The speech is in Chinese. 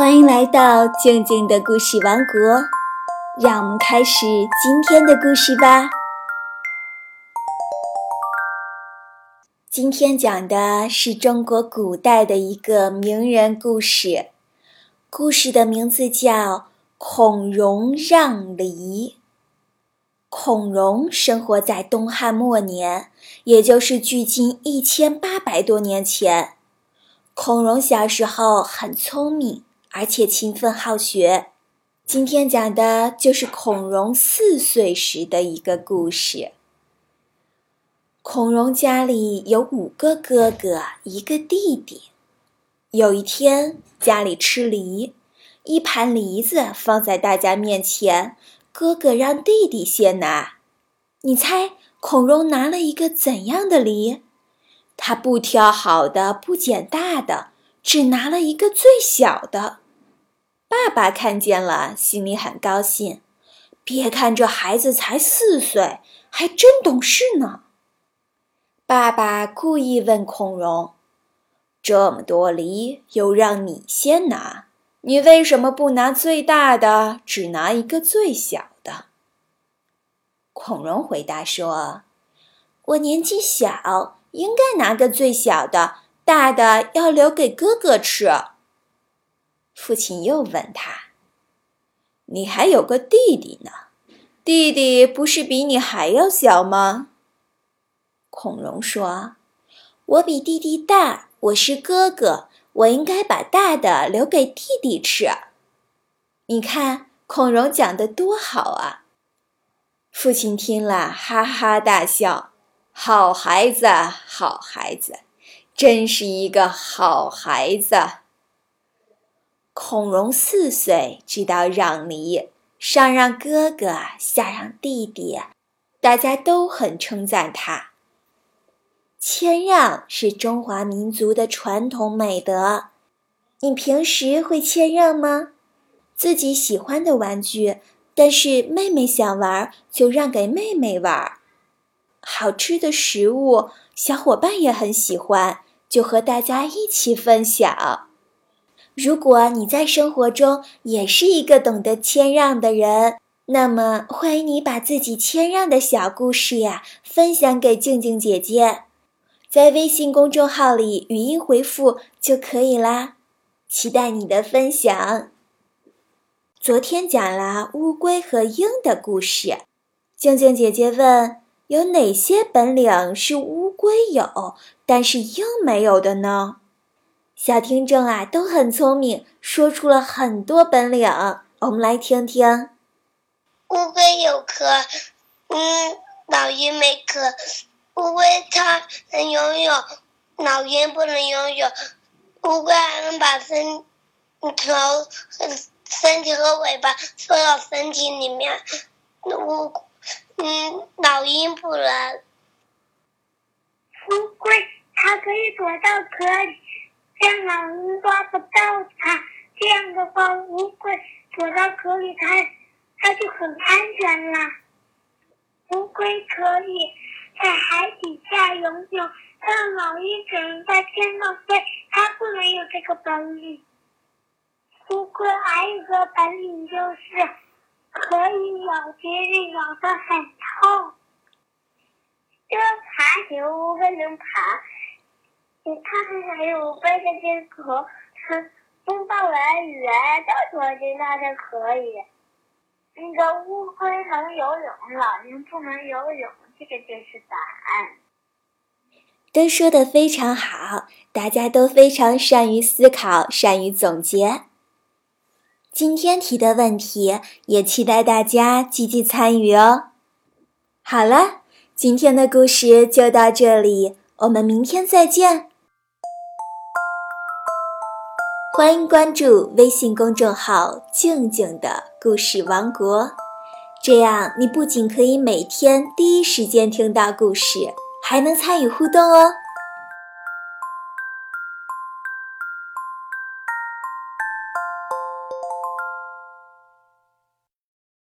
欢迎来到静静的故事王国，让我们开始今天的故事吧。今天讲的是中国古代的一个名人故事，故事的名字叫《孔融让梨》。孔融生活在东汉末年，也就是距今一千八百多年前。孔融小时候很聪明，而且勤奋好学。今天讲的就是孔融四岁时的一个故事。孔融家里有五个哥哥，一个弟弟。有一天，家里吃梨，一盘梨子放在大家面前。哥哥让弟弟先拿，你猜孔融拿了一个怎样的梨？他不挑好的，不捡大的，只拿了一个最小的。爸爸看见了，心里很高兴。别看这孩子才四岁，还真懂事呢。爸爸故意问孔融：“这么多梨，又让你先拿。”你为什么不拿最大的，只拿一个最小的？孔融回答说：“我年纪小，应该拿个最小的，大的要留给哥哥吃。”父亲又问他：“你还有个弟弟呢，弟弟不是比你还要小吗？”孔融说：“我比弟弟大，我是哥哥。”我应该把大的留给弟弟吃。你看，孔融讲的多好啊！父亲听了，哈哈大笑：“好孩子，好孩子，真是一个好孩子。”孔融四岁，知道让梨，上让哥哥，下让弟弟，大家都很称赞他。谦让是中华民族的传统美德。你平时会谦让吗？自己喜欢的玩具，但是妹妹想玩，就让给妹妹玩。好吃的食物，小伙伴也很喜欢，就和大家一起分享。如果你在生活中也是一个懂得谦让的人，那么欢迎你把自己谦让的小故事呀分享给静静姐姐。在微信公众号里语音回复就可以啦，期待你的分享。昨天讲了乌龟和鹰的故事，静静姐姐问：有哪些本领是乌龟有，但是鹰没有的呢？小听众啊都很聪明，说出了很多本领，我们来听听。乌龟有壳，嗯，老鹰没壳。乌龟它能游泳，老鹰不能游泳。乌龟还能把身头、身体和尾巴缩到身体里面，乌嗯，老鹰不能。乌龟它可以躲到壳里，这样老鹰抓不到它。这样的话，乌龟躲到壳里，它它就很安全了。乌龟可以。在海底下游泳，但老鹰只能在天上飞，它不能有这个本领。乌龟还有个本领就是可以咬别人，咬得很痛。这爬行乌龟能爬，它还有背着这个风暴来雨来到躲进它就可以。那个乌龟能游泳，老鹰不能游泳。这个就是答案。都说的非常好，大家都非常善于思考，善于总结。今天提的问题，也期待大家积极参与哦。好了，今天的故事就到这里，我们明天再见。欢迎关注微信公众号“静静的故事王国”。这样，你不仅可以每天第一时间听到故事，还能参与互动哦。